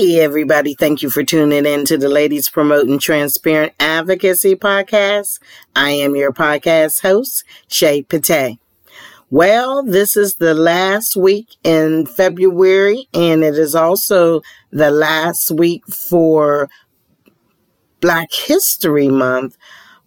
Hey, everybody. Thank you for tuning in to the Ladies Promoting Transparent Advocacy podcast. I am your podcast host, Shay Pate. Well, this is the last week in February, and it is also the last week for Black History Month.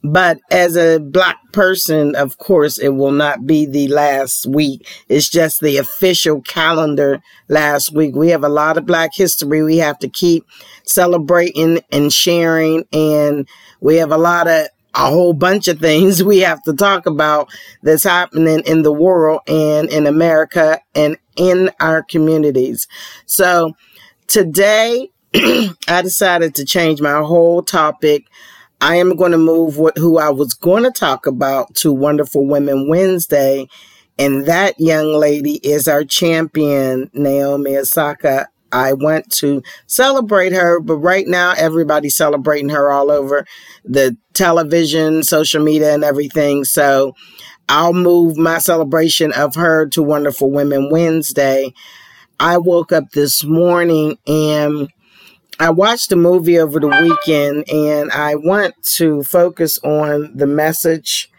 But as a black person, of course, it will not be the last week. It's just the official calendar last week. We have a lot of black history we have to keep celebrating and sharing. And we have a lot of a whole bunch of things we have to talk about that's happening in the world and in America and in our communities. So today I decided to change my whole topic I am going to move what, who I was going to talk about to Wonderful Women Wednesday. And that young lady is our champion, Naomi Osaka. I want to celebrate her, but right now everybody's celebrating her all over the television, social media, and everything. So I'll move my celebration of her to Wonderful Women Wednesday. I woke up this morning and I watched the movie over the weekend and I want to focus on the message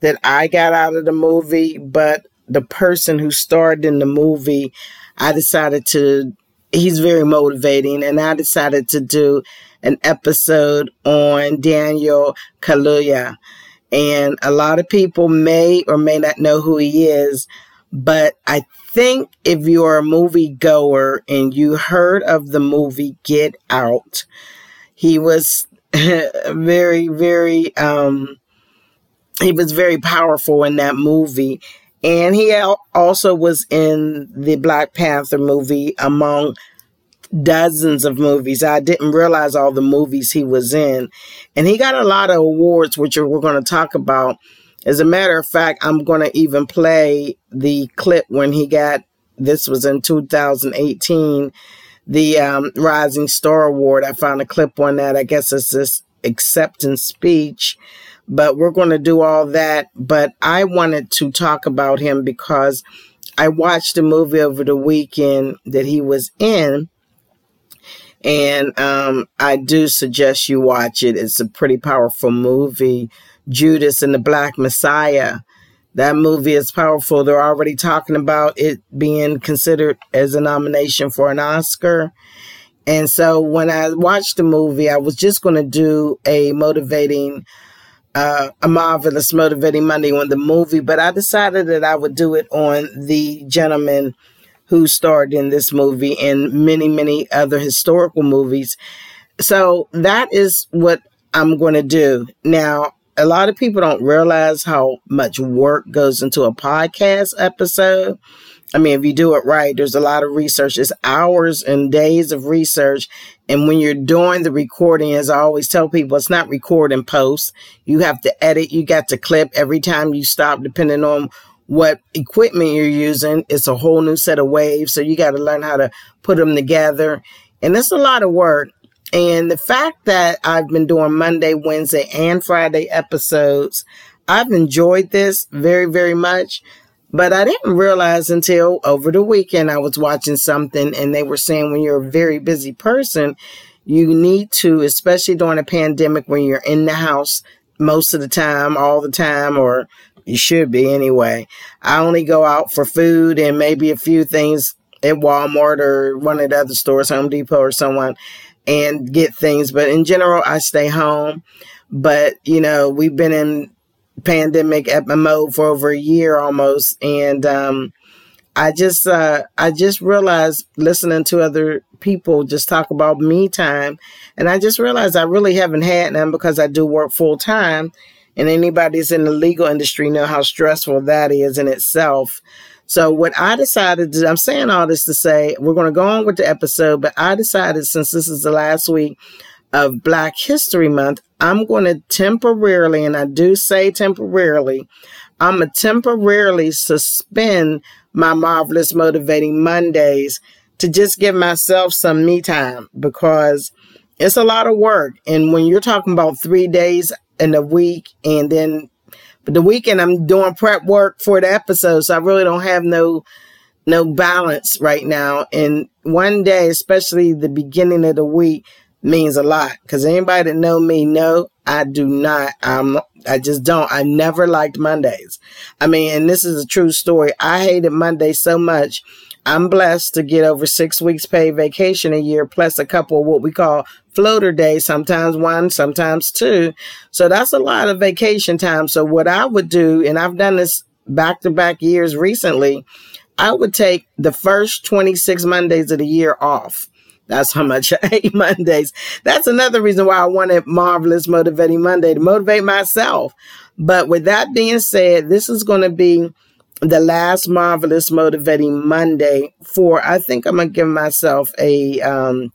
that I got out of the movie, but the person who starred in the movie, I decided to, he's very motivating and I decided to do an episode on Daniel Kaluuya. And a lot of people may or may not know who he is, but I think if you're a movie goer and you heard of the movie Get Out, he was very, very, um, he was very powerful in that movie. And he also was in the Black Panther movie among dozens of movies. I didn't realize all the movies he was in. And he got a lot of awards, which we're going to talk about as a matter of fact, I'm going to even play the clip when he got this was in 2018, the um, Rising Star Award. I found a clip on that. I guess it's this acceptance speech, but we're going to do all that. But I wanted to talk about him because I watched a movie over the weekend that he was in. And um, I do suggest you watch it. It's a pretty powerful movie Judas and the Black Messiah. That movie is powerful. They're already talking about it being considered as a nomination for an Oscar. And so when I watched the movie, I was just going to do a motivating, uh, a marvelous motivating Monday on the movie, but I decided that I would do it on the gentleman who starred in this movie and many, many other historical movies. So that is what I'm going to do. Now, a lot of people don't realize how much work goes into a podcast episode. I mean, if you do it right, there's a lot of research. It's hours and days of research. And when you're doing the recording, as I always tell people, it's not record and post. You have to edit. You got to clip every time you stop, depending on what equipment you're using. It's a whole new set of waves. So you got to learn how to put them together. And it's a lot of work. And the fact that I've been doing Monday, Wednesday, and Friday episodes, I've enjoyed this very, very much. But I didn't realize until over the weekend I was watching something and they were saying when you're a very busy person, you need to, especially during a pandemic when you're in the house most of the time, all the time, or you should be anyway. I only go out for food and maybe a few things at Walmart or one of the other stores, Home Depot or someone and get things. But in general, I stay home. But, you know, we've been in pandemic mode for over a year almost. And, um, I just, uh, I just realized listening to other people just talk about me time. And I just realized I really haven't had none because I do work full time. And anybody that's in the legal industry know how stressful that is in itself. So what I decided to, I'm saying all this to say, we're going to go on with the episode, but I decided since this is the last week of Black History Month, I'm going to temporarily, and I do say temporarily, I'm going to temporarily suspend my Marvelous Motivating Mondays to just give myself some me time because it's a lot of work. And when you're talking about three days in a week and then but the weekend I'm doing prep work for the episode, so I really don't have no no balance right now. And one day, especially the beginning of the week, means a lot. Because anybody that know me know I do not. I'm. I just don't. I never liked Mondays. I mean, and this is a true story. I hated Monday so much. I'm blessed to get over six weeks paid vacation a year, plus a couple of what we call floater days, sometimes one, sometimes two. So that's a lot of vacation time. So what I would do, and I've done this back to back years recently, I would take the first 26 Mondays of the year off. That's how much I hate Mondays. That's another reason why I wanted Marvelous Motivating Monday to motivate myself. But with that being said, this is going to be the last Marvelous Motivating Monday for, I think I'm to give myself a, um,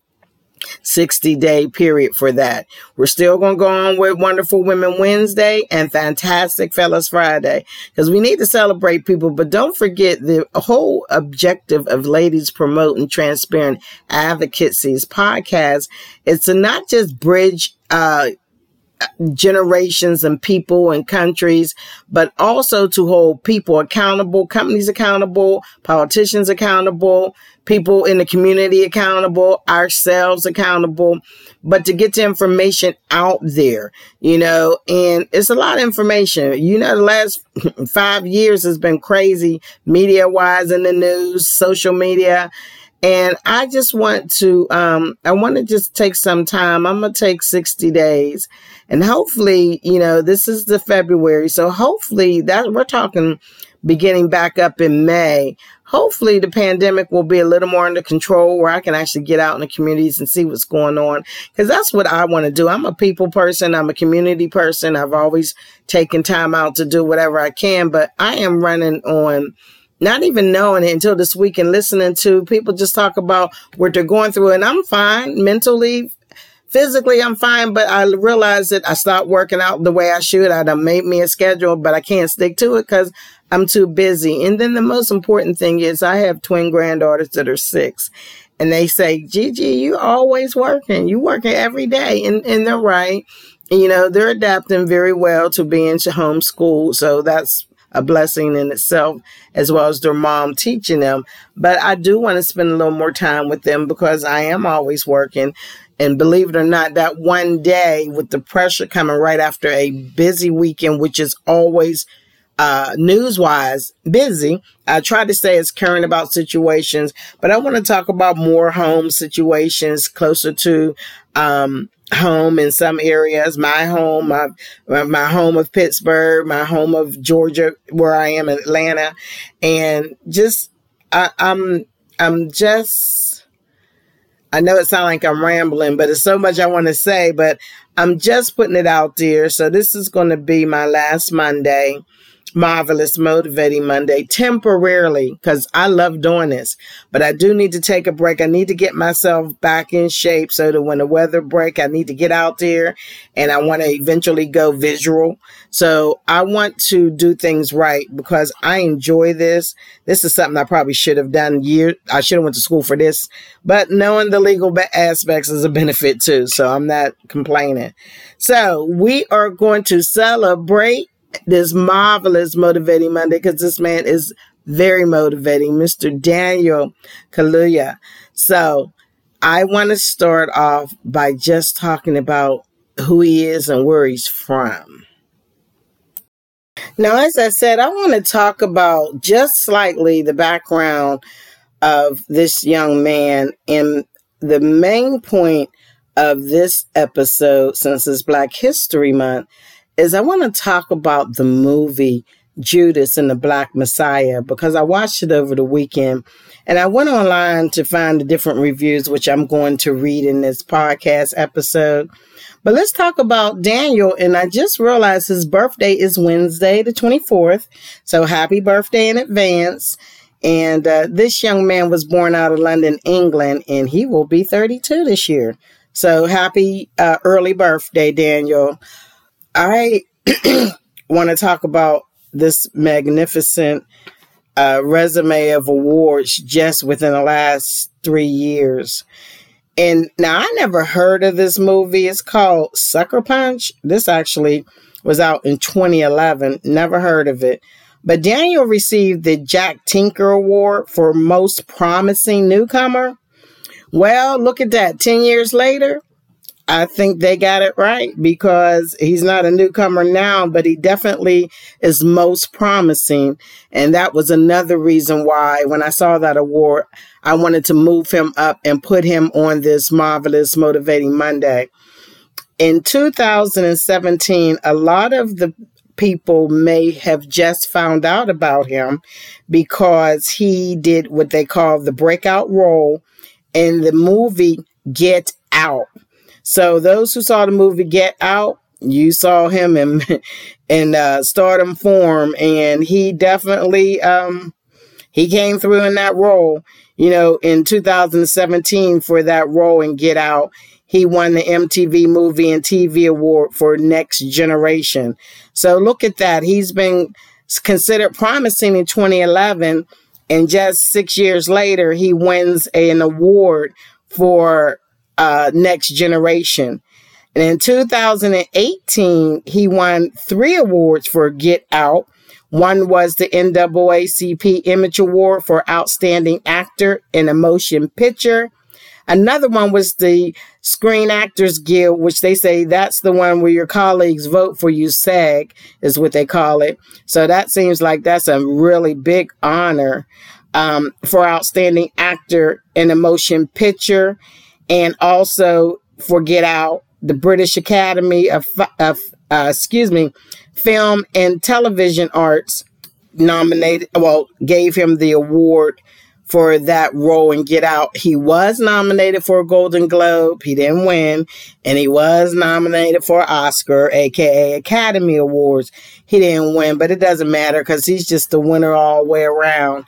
60 day period for that. We're still going to go on with Wonderful Women Wednesday and Fantastic Fellas Friday because we need to celebrate people. But don't forget the whole objective of Ladies Promoting Transparent Advocacy's podcast is to not just bridge, uh, generations and people and countries, but also to hold people accountable, companies accountable, politicians accountable, people in the community accountable, ourselves accountable, but to get the information out there, you know, and it's a lot of information. You know, the last five years has been crazy media wise in the news, social media. And I just want to, um, I want to just take some time. I'm going to take 60 days and hopefully, you know, this is the February. So hopefully that we're talking beginning back up in May. Hopefully the pandemic will be a little more under control where I can actually get out in the communities and see what's going on. Cause that's what I want to do. I'm a people person. I'm a community person. I've always taken time out to do whatever I can, but I am running on not even knowing it until this week and listening to people just talk about what they're going through. And I'm fine mentally, physically, I'm fine, but I realized that I stopped working out the way I should. I done made me a schedule, but I can't stick to it because I'm too busy. And then the most important thing is I have twin granddaughters that are six. And they say, Gigi, you always working. You working every day. And, and they're right. And, you know, they're adapting very well to being to homeschool. So that's a blessing in itself, as well as their mom teaching them. But I do want to spend a little more time with them because I am always working. And believe it or not, that one day with the pressure coming right after a busy weekend, which is always uh, news wise busy. I try to stay as current about situations, but I want to talk about more home situations closer to um, home in some areas, my home, my, my home of Pittsburgh, my home of Georgia, where I am in Atlanta. And just, I, I'm, I'm just, I know it sounds like I'm rambling, but it's so much I want to say, but I'm just putting it out there. So this is going to be my last Monday marvelous motivating Monday temporarily because I love doing this, but I do need to take a break. I need to get myself back in shape so that when the weather break, I need to get out there and I want to eventually go visual. So I want to do things right because I enjoy this. This is something I probably should have done year. I should have went to school for this, but knowing the legal aspects is a benefit too. So I'm not complaining. So we are going to celebrate this marvelous motivating Monday because this man is very motivating, Mr. Daniel Kaluuya. So I want to start off by just talking about who he is and where he's from. Now, as I said, I want to talk about just slightly the background of this young man. And the main point of this episode, since it's Black History Month, is I want to talk about the movie Judas and the Black Messiah because I watched it over the weekend and I went online to find the different reviews, which I'm going to read in this podcast episode. But let's talk about Daniel. And I just realized his birthday is Wednesday, the 24th. So happy birthday in advance. And uh, this young man was born out of London, England, and he will be 32 this year. So happy uh, early birthday, Daniel. I want to talk about this magnificent uh, resume of awards just within the last three years. And now I never heard of this movie. It's called Sucker Punch. This actually was out in 2011. Never heard of it. But Daniel received the Jack Tinker Award for Most Promising Newcomer. Well, look at that. 10 years later, I think they got it right because he's not a newcomer now, but he definitely is most promising. And that was another reason why, when I saw that award, I wanted to move him up and put him on this marvelous Motivating Monday. In 2017, a lot of the people may have just found out about him because he did what they call the breakout role in the movie Get Out. So those who saw the movie Get Out, you saw him in in uh, stardom form, and he definitely um, he came through in that role. You know, in 2017 for that role in Get Out, he won the MTV Movie and TV Award for Next Generation. So look at that. He's been considered promising in 2011 and just six years later, he wins an award for uh, Next Generation. And in 2018, he won three awards for Get Out. One was the NAACP Image Award for Outstanding Actor in a Motion Picture. Another one was the Screen Actors Guild, which they say that's the one where your colleagues vote for you, SAG is what they call it. So that seems like that's a really big honor um, for Outstanding Actor in a Motion Picture and also for Get Out, the British Academy of, of uh, excuse me, Film and Television Arts nominated, well, gave him the award for that role in Get Out. He was nominated for a Golden Globe. He didn't win. And he was nominated for Oscar, aka Academy Awards. He didn't win, but it doesn't matter because he's just the winner all the way around.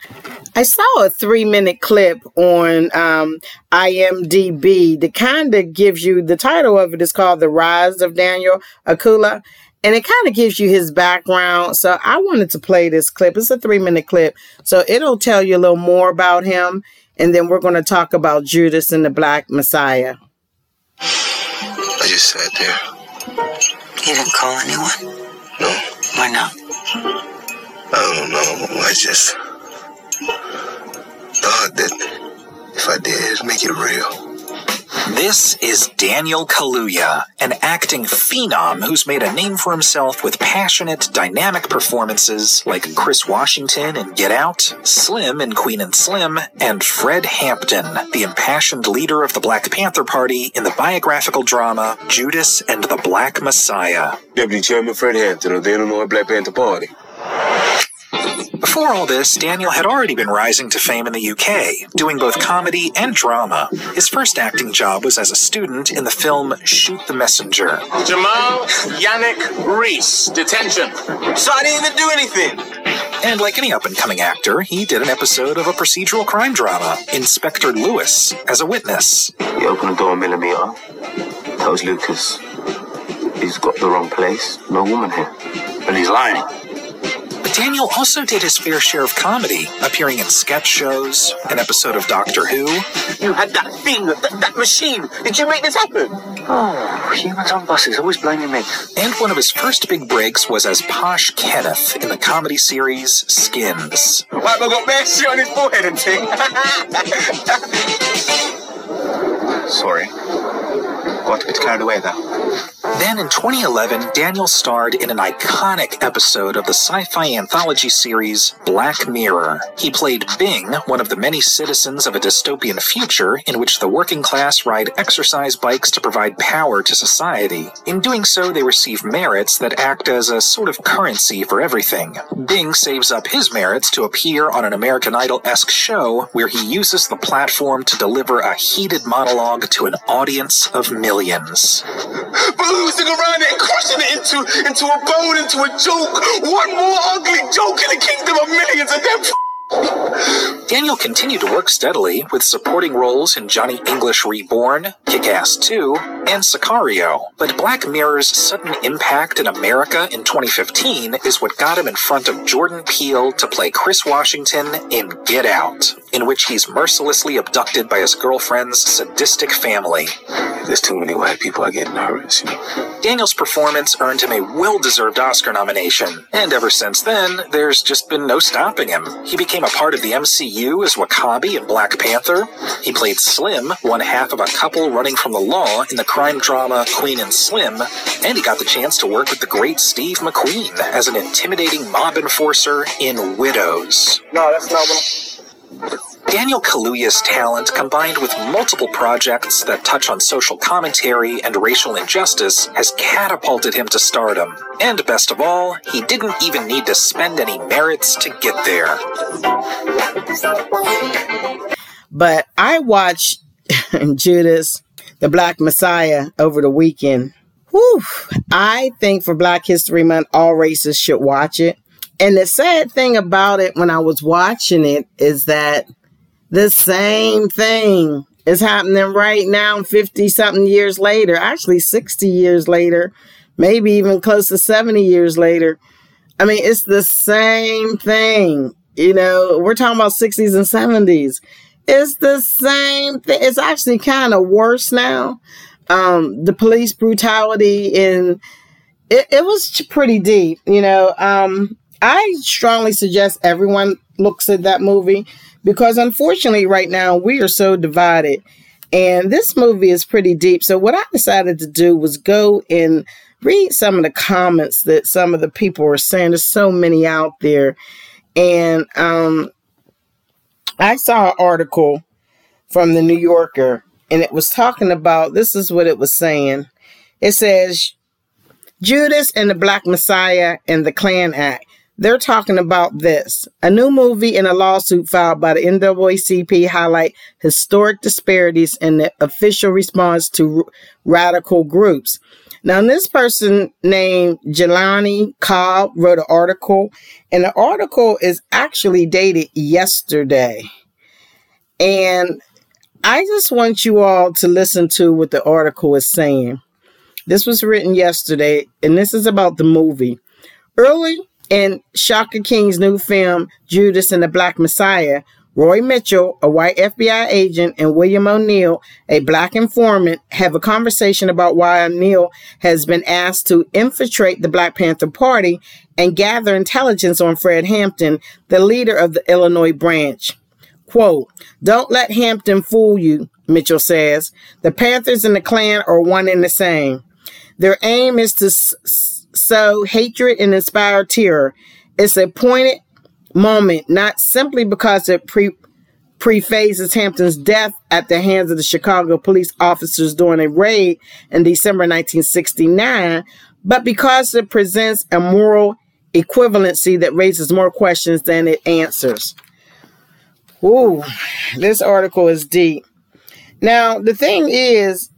I saw a three minute clip on um, IMDb that kind of gives you the title of it is called The Rise of Daniel Akula and it kind of gives you his background. So I wanted to play this clip. It's a three minute clip. So it'll tell you a little more about him. And then we're going to talk about Judas and the Black Messiah. I just sat there. You didn't call anyone? No. Why not? I don't know. I just thought that if I did, it'd make it real. This is Daniel Kaluuya, an acting phenom who's made a name for himself with passionate, dynamic performances like Chris Washington in Get Out, Slim in Queen and Slim, and Fred Hampton, the impassioned leader of the Black Panther Party in the biographical drama Judas and the Black Messiah. Deputy Chairman Fred Hampton of the Illinois Black Panther Party. Before all this, Daniel had already been rising to fame in the UK, doing both comedy and drama. His first acting job was as a student in the film Shoot the Messenger. Jamal Yannick Reese, detention. So I didn't even do anything. And like any up and coming actor, he did an episode of a procedural crime drama, Inspector Lewis, as a witness. He opened the door a millimeter, tells Lucas he's got the wrong place, no woman here. And he's lying. But Daniel also did his fair share of comedy, appearing in sketch shows, an episode of Doctor Who, You had that thing, that, that machine. Did you make this happen? Oh, humans on buses, always blaming me. and one of his first big breaks was as Posh Kenneth in the comedy series Skins. Like, I got shit on his forehead and thing. Sorry. Got a bit carried away there. Then in 2011, Daniel starred in an iconic episode of the sci fi anthology series Black Mirror. He played Bing, one of the many citizens of a dystopian future in which the working class ride exercise bikes to provide power to society. In doing so, they receive merits that act as a sort of currency for everything. Bing saves up his merits to appear on an American Idol esque show where he uses the platform to deliver a heated monologue to an audience of millions. But losing around and crushing it into, into a bone, into a joke. One more ugly joke in the kingdom of millions. Daniel continued to work steadily with supporting roles in Johnny English Reborn, Kick Ass 2, and Sicario. But Black Mirror's sudden impact in America in 2015 is what got him in front of Jordan Peele to play Chris Washington in Get Out, in which he's mercilessly abducted by his girlfriend's sadistic family. There's too many white people. I get nervous, you know. Daniel's performance earned him a well deserved Oscar nomination, and ever since then, there's just been no stopping him. He became a part of the the MCU as W'Kabi in Black Panther. He played Slim, one half of a couple running from the law in the crime drama Queen and Slim, and he got the chance to work with the great Steve McQueen as an intimidating mob enforcer in Widows. No, that's not what. Daniel Kaluuya's talent, combined with multiple projects that touch on social commentary and racial injustice, has catapulted him to stardom. And best of all, he didn't even need to spend any merits to get there. But I watched Judas, the Black Messiah, over the weekend. Whew. I think for Black History Month, all races should watch it. And the sad thing about it when I was watching it is that the same thing is happening right now, 50 something years later, actually 60 years later, maybe even close to 70 years later. I mean, it's the same thing. You know, we're talking about 60s and 70s. It's the same thing. It's actually kind of worse now. Um, the police brutality and it, it was pretty deep, you know. Um, I strongly suggest everyone looks at that movie because unfortunately right now we are so divided and this movie is pretty deep. So what I decided to do was go and read some of the comments that some of the people were saying. There's so many out there. And um I saw an article from the New Yorker and it was talking about this is what it was saying. It says Judas and the Black Messiah and the Klan Act. They're talking about this. A new movie and a lawsuit filed by the NAACP highlight historic disparities in the official response to r- radical groups. Now, this person named Jelani Cobb wrote an article, and the article is actually dated yesterday. And I just want you all to listen to what the article is saying. This was written yesterday, and this is about the movie. Early in Shaka King's new film, Judas and the Black Messiah, Roy Mitchell, a white FBI agent, and William O'Neal, a black informant, have a conversation about why O'Neal has been asked to infiltrate the Black Panther Party and gather intelligence on Fred Hampton, the leader of the Illinois branch. Quote, Don't let Hampton fool you, Mitchell says. The Panthers and the Klan are one and the same. Their aim is to s- sow hatred and inspire terror. It's a pointed moment, not simply because it pre prephases Hampton's death at the hands of the Chicago police officers during a raid in December 1969, but because it presents a moral equivalency that raises more questions than it answers. Ooh, this article is deep. Now, the thing is,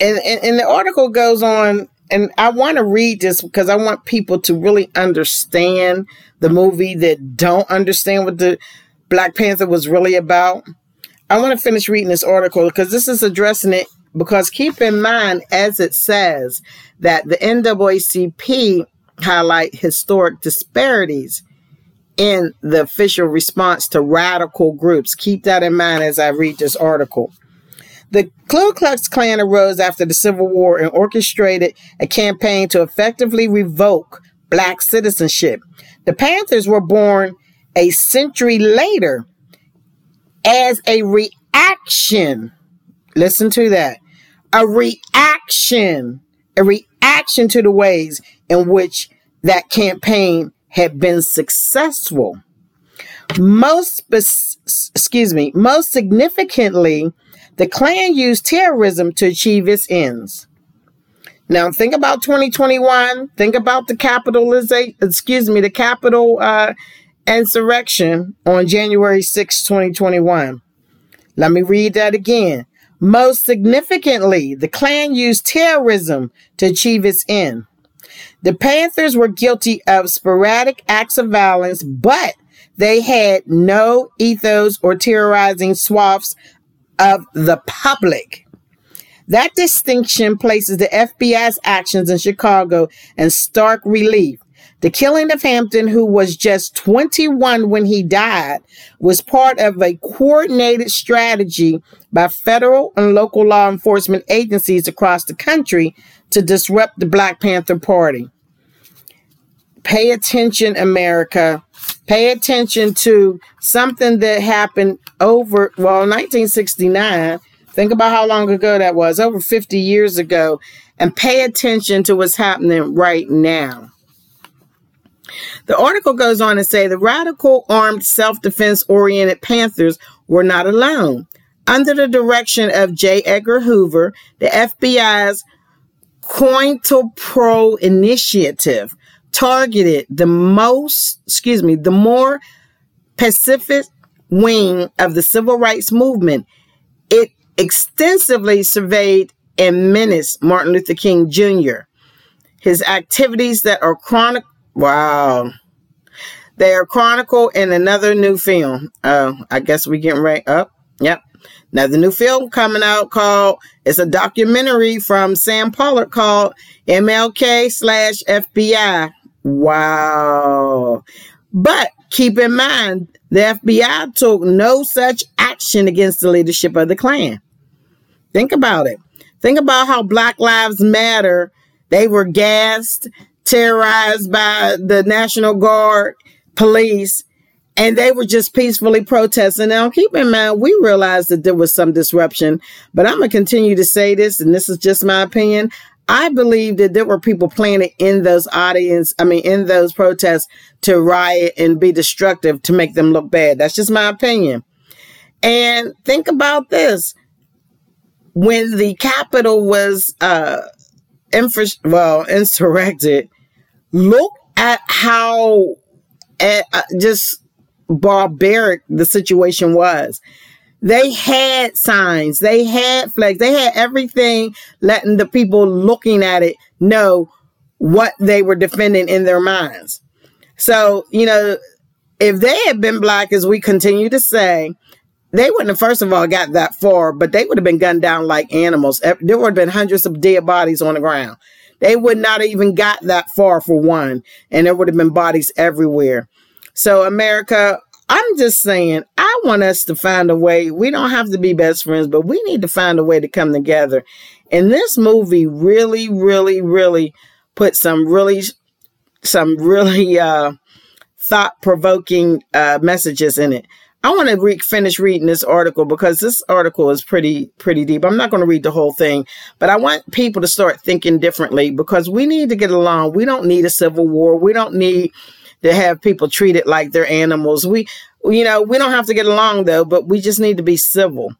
and, and, and the article goes on, and I want to read this because I want people to really understand the movie that don't understand what the Black Panther was really about. I want to finish reading this article because this is addressing it. Because keep in mind, as it says, that the NAACP highlight historic disparities in the official response to radical groups. Keep that in mind as I read this article. The Ku Klux Klan arose after the Civil War and orchestrated a campaign to effectively revoke black citizenship. The Panthers were born a century later as a reaction. Listen to that. A reaction. A reaction to the ways in which that campaign had been successful. Most, excuse me, most significantly, the Klan used terrorism to achieve its ends. Now think about 2021. Think about the capitalization, excuse me, the capital uh, insurrection on January 6, 2021. Let me read that again. Most significantly, the Klan used terrorism to achieve its end. The Panthers were guilty of sporadic acts of violence, but they had no ethos or terrorizing swaths of the public. That distinction places the FBI's actions in Chicago in stark relief. The killing of Hampton, who was just 21 when he died, was part of a coordinated strategy by federal and local law enforcement agencies across the country to disrupt the Black Panther Party. Pay attention, America. Pay attention to something that happened over, well, 1969. Think about how long ago that was, over 50 years ago, and pay attention to what's happening right now. The article goes on to say the radical armed self defense oriented Panthers were not alone. Under the direction of J. Edgar Hoover, the FBI's COINTELPRO initiative targeted the most, excuse me, the more pacific wing of the civil rights movement. It extensively surveyed and menaced Martin Luther King Jr. His activities that are chronic, wow, they are chronicled in another new film. Oh, I guess we're getting right up. Yep. Now the new film coming out called it's a documentary from Sam Pollard called MLK slash FBI. Wow. But keep in mind, the FBI took no such action against the leadership of the Klan. Think about it. Think about how Black Lives Matter, they were gassed, terrorized by the National Guard, police, and they were just peacefully protesting. Now, keep in mind, we realized that there was some disruption, but I'm going to continue to say this, and this is just my opinion. I believe that there were people planted in those audience, I mean, in those protests to riot and be destructive to make them look bad. That's just my opinion. And think about this. When the Capitol was, uh, infra- well, insurrected, look at how uh, just barbaric the situation was. They had signs, they had flags, they had everything letting the people looking at it know what they were defending in their minds. So, you know, if they had been black, as we continue to say, they wouldn't have, first of all, got that far, but they would have been gunned down like animals. There would have been hundreds of dead bodies on the ground. They would not have even got that far for one, and there would have been bodies everywhere. So, America, I'm just saying, I want us to find a way. We don't have to be best friends, but we need to find a way to come together. And this movie really, really, really put some really, some really uh, thought provoking uh, messages in it. I want to re- finish reading this article because this article is pretty, pretty deep. I'm not going to read the whole thing, but I want people to start thinking differently because we need to get along. We don't need a civil war. We don't need to have people treated like they're animals. We, you know, we don't have to get along though, but we just need to be civil.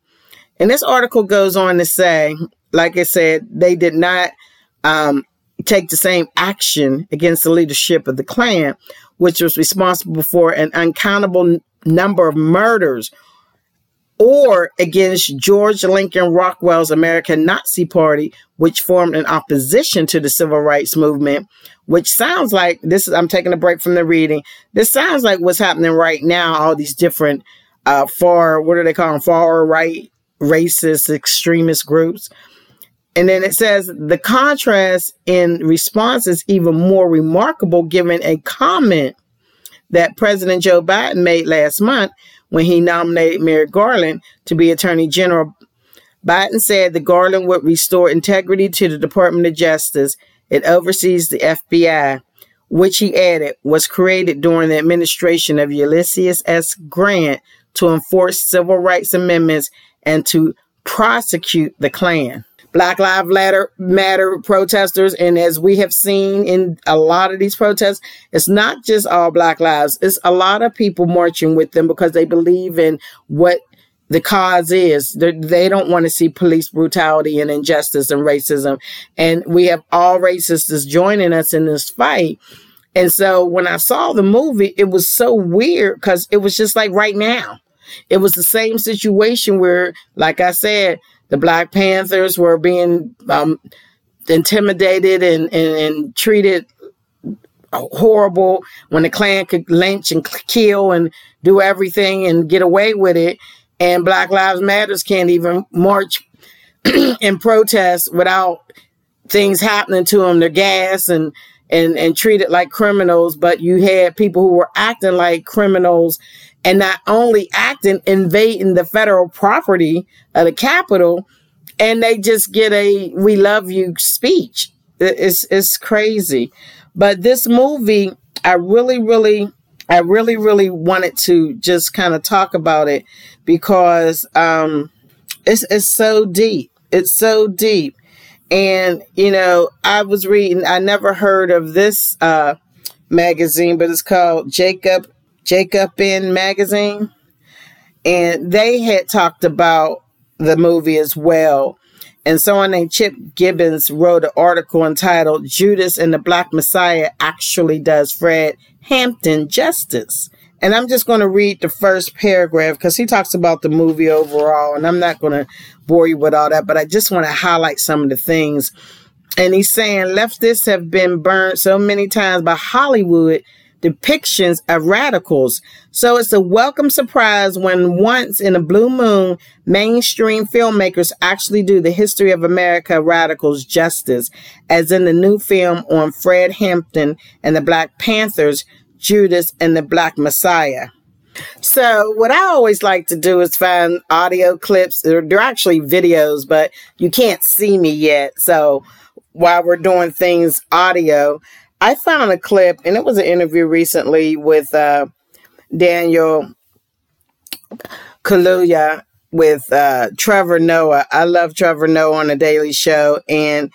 And this article goes on to say, like I said, they did not um, take the same action against the leadership of the Klan, which was responsible for an uncountable number of murders or against George Lincoln Rockwell's American Nazi Party, which formed an opposition to the civil rights movement, which sounds like this is, I'm taking a break from the reading. This sounds like what's happening right now, all these different, uh, far, what are they calling far right, racist, extremist groups. And then it says the contrast in response is even more remarkable given a comment that President Joe Biden made last month when he nominated Merrick Garland to be Attorney General. Biden said that Garland would restore integrity to the Department of Justice. It oversees the FBI, which he added was created during the administration of Ulysses S. Grant to enforce civil rights amendments and to prosecute the Klan. Black Lives Matter, protesters. And as we have seen in a lot of these protests, it's not just all Black lives. It's a lot of people marching with them because they believe in what the cause is. They do not want to see police brutality and injustice and racism. And we have all racists joining us in this fight. And so when I saw the movie, it was so weird because it was just like right now. It was the same situation where, like I said, the Black Panthers were being um, intimidated and, and, and treated horrible when the Klan could lynch and kill and do everything and get away with it. And Black Lives Matters can't even march in protest without things happening to them. They're gas and and and treated like criminals. But you had people who were acting like criminals and not only acting, invading the federal property of the Capitol, and they just get a "We love you" speech. It's it's crazy. But this movie I really, really, I really, really wanted to just kind of talk about it because um, it's it's so deep. It's so deep. And, you know, I was reading, I never heard of this uh, magazine, but it's called Jacob Jacobin Magazine. And they had talked about the movie as well. And someone named Chip Gibbons wrote an article entitled Judas and the Black Messiah actually does Fred Hampton justice. And I'm just going to read the first paragraph because he talks about the movie overall. And I'm not going to bore you with all that, but I just want to highlight some of the things. And he's saying leftists have been burned so many times by Hollywood depictions of radicals. So it's a welcome surprise when once in a blue moon, mainstream filmmakers actually do the history of America radicals justice, as in the new film on Fred Hampton and the Black Panthers, Judas and the Black Messiah. So what I always like to do is find audio clips. They're, they're actually videos, but you can't see me yet. So while we're doing things audio, I found a clip, and it was an interview recently with uh, Daniel Kaluuya with uh, Trevor Noah. I love Trevor Noah on the Daily Show, and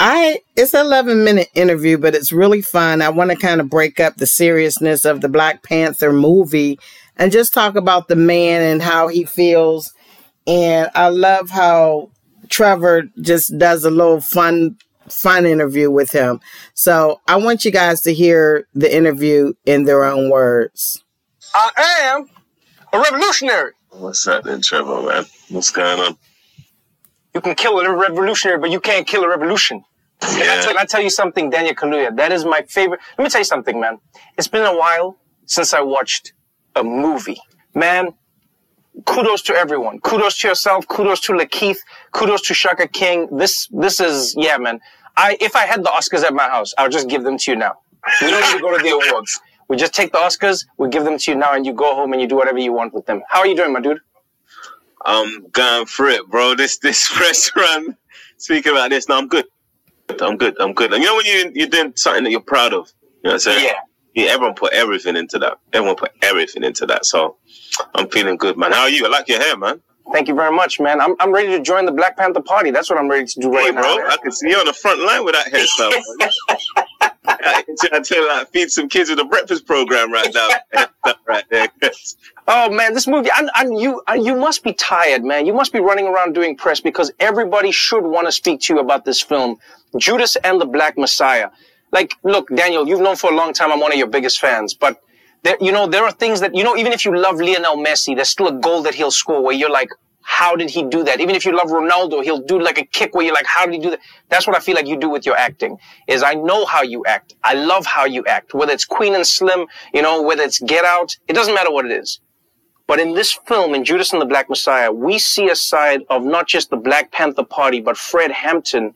I it's an 11 minute interview, but it's really fun. I want to kind of break up the seriousness of the Black Panther movie and just talk about the man and how he feels. And I love how Trevor just does a little fun fun interview with him. So I want you guys to hear the interview in their own words. I am a revolutionary. What's up then, Trevor, man? What's going on? You can kill a revolutionary, but you can't kill a revolution. And I, tell, I tell you something, Daniel Kaluuya, that is my favorite. Let me tell you something, man. It's been a while since I watched a movie. Man, kudos to everyone. Kudos to yourself. Kudos to LaKeith. Kudos to Shaka King. This, this is, yeah, man. I, if I had the Oscars at my house, I'll just give them to you now. We don't need to go to the awards. We just take the Oscars, we give them to you now, and you go home and you do whatever you want with them. How are you doing, my dude? I'm going for it, bro. This this restaurant. Speaking about this, no, I'm good. I'm good. I'm good. And you know when you you're doing something that you're proud of, you know what I'm saying? Yeah. Yeah, everyone put everything into that. Everyone put everything into that. So I'm feeling good, man. How are you? I like your hair, man. Thank you very much, man. I'm, I'm ready to join the Black Panther Party. That's what I'm ready to do right Hey, now. bro. I can see you on the front line with that hairstyle. I tell- I tell you, like, feed some kids with a breakfast program right now. right there. Oh man, this movie, I, I, you, I, you must be tired, man. You must be running around doing press because everybody should want to speak to you about this film, Judas and the Black Messiah. Like, look, Daniel, you've known for a long time. I'm one of your biggest fans, but there, you know, there are things that, you know, even if you love Lionel Messi, there's still a goal that he'll score where you're like, how did he do that? Even if you love Ronaldo, he'll do like a kick where you're like, how did he do that? That's what I feel like you do with your acting is I know how you act. I love how you act, whether it's Queen and Slim, you know, whether it's Get Out, it doesn't matter what it is. But in this film, in Judas and the Black Messiah, we see a side of not just the Black Panther Party, but Fred Hampton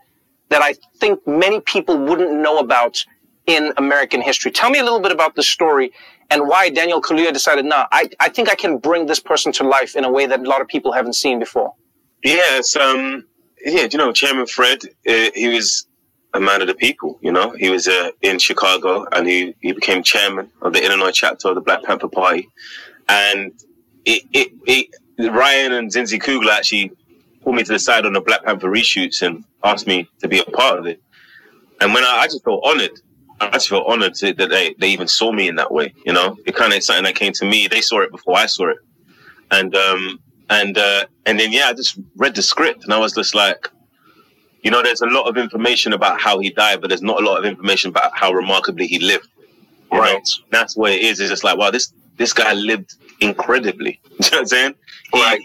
that I think many people wouldn't know about in American history. Tell me a little bit about the story and why Daniel Kaluuya decided, nah, I, I think I can bring this person to life in a way that a lot of people haven't seen before. Yes, um, yeah, you know, Chairman Fred, uh, he was a man of the people, you know. He was uh, in Chicago and he, he became chairman of the Illinois chapter of the Black Panther Party. And it, it, it, Ryan and Zinzi Coogler actually pulled me to the side on the Black Panther reshoots and asked me to be a part of it. And when I, I just felt honored. I just felt honored to, that they, they even saw me in that way, you know. It kind of something that came to me. They saw it before I saw it. And, um, and, uh, and then, yeah, I just read the script and I was just like, you know, there's a lot of information about how he died, but there's not a lot of information about how remarkably he lived. Right. That's what it is. It's just like, wow, this, this guy lived incredibly. you know what I'm saying? He- Right.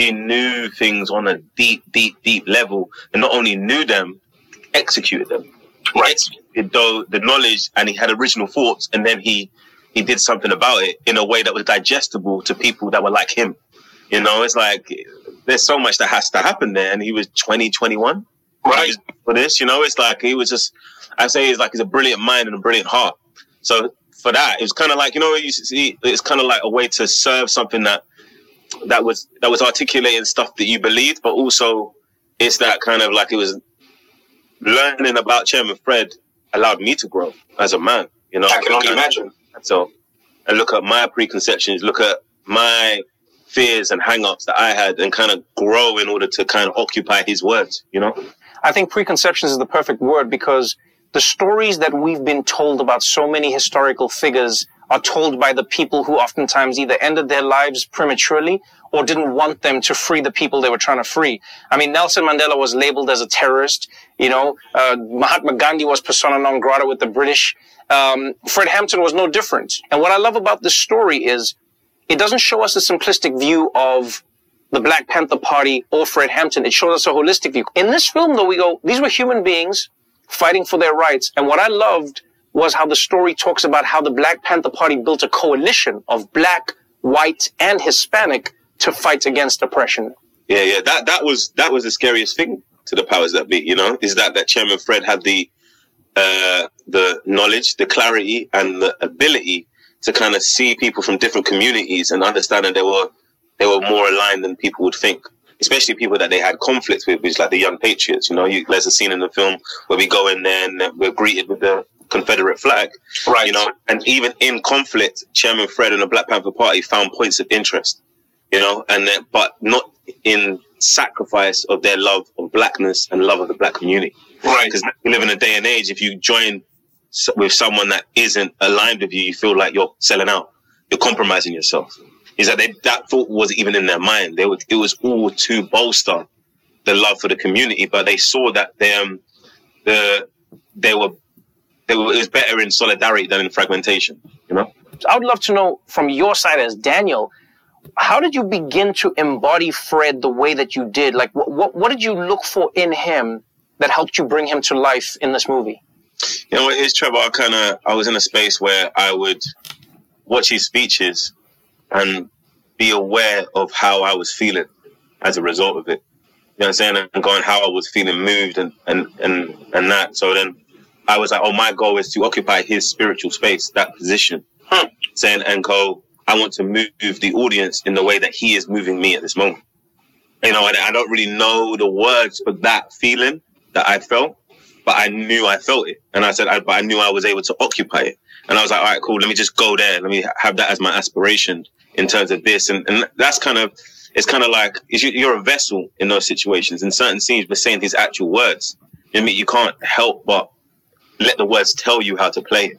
He knew things on a deep, deep, deep level and not only knew them, executed them. Right. though the knowledge and he had original thoughts and then he, he did something about it in a way that was digestible to people that were like him. You know, it's like there's so much that has to happen there. And he was 20, 21 Right. for this. You know, it's like he was just, I say he's like, he's a brilliant mind and a brilliant heart. So for that, it was kind of like, you know, you see, it's kind of like a way to serve something that, that was, that was articulating stuff that you believed, but also it's that kind of like it was learning about Chairman Fred allowed me to grow as a man. You know, I can only imagine. So, and look at my preconceptions, look at my fears and hang-ups that I had, and kind of grow in order to kind of occupy his words. You know. I think preconceptions is the perfect word because the stories that we've been told about so many historical figures are told by the people who oftentimes either ended their lives prematurely or didn't want them to free the people they were trying to free. I mean, Nelson Mandela was labeled as a terrorist. You know, uh, Mahatma Gandhi was persona non grata with the British. Um, Fred Hampton was no different. And what I love about this story is it doesn't show us a simplistic view of the Black Panther Party or Fred Hampton. It shows us a holistic view. In this film, though, we go, these were human beings fighting for their rights. And what I loved was how the story talks about how the Black Panther Party built a coalition of black, white, and Hispanic to fight against oppression. Yeah, yeah. That that was that was the scariest thing to the powers that be. You know, is that that Chairman Fred had the uh, the knowledge, the clarity, and the ability to kind of see people from different communities and understand that they were they were more aligned than people would think. Especially people that they had conflicts with, which like the Young Patriots. You know, you, there's a scene in the film where we go in there and we're greeted with the Confederate flag. Right. You know, and even in conflict, Chairman Fred and the Black Panther Party found points of interest. You know, and then, but not in sacrifice of their love of blackness and love of the black community. Right. Because we live in a day and age, if you join with someone that isn't aligned with you, you feel like you're selling out. You're compromising yourself. Is that they, that thought wasn't even in their mind. They would, it was all to bolster the love for the community, but they saw that they, um, the, they were, it was better in solidarity than in fragmentation, you know? I would love to know from your side as Daniel, how did you begin to embody Fred the way that you did? Like, what, what, what did you look for in him that helped you bring him to life in this movie? You know it is, Trevor? I kind of, I was in a space where I would watch his speeches and be aware of how I was feeling as a result of it. You know what I'm saying? And going how I was feeling moved and, and, and, and that. So then I was like, oh, my goal is to occupy his spiritual space, that position. Hmm. Saying, and go, I want to move the audience in the way that he is moving me at this moment. You know, I don't really know the words for that feeling that I felt, but I knew I felt it. And I said, I, but I knew I was able to occupy it. And I was like, all right, cool. Let me just go there. Let me have that as my aspiration in terms of this. And, and that's kind of, it's kind of like, you- you're a vessel in those situations. In certain scenes, we're saying his actual words. You know I mean, you can't help but let the words tell you how to play it.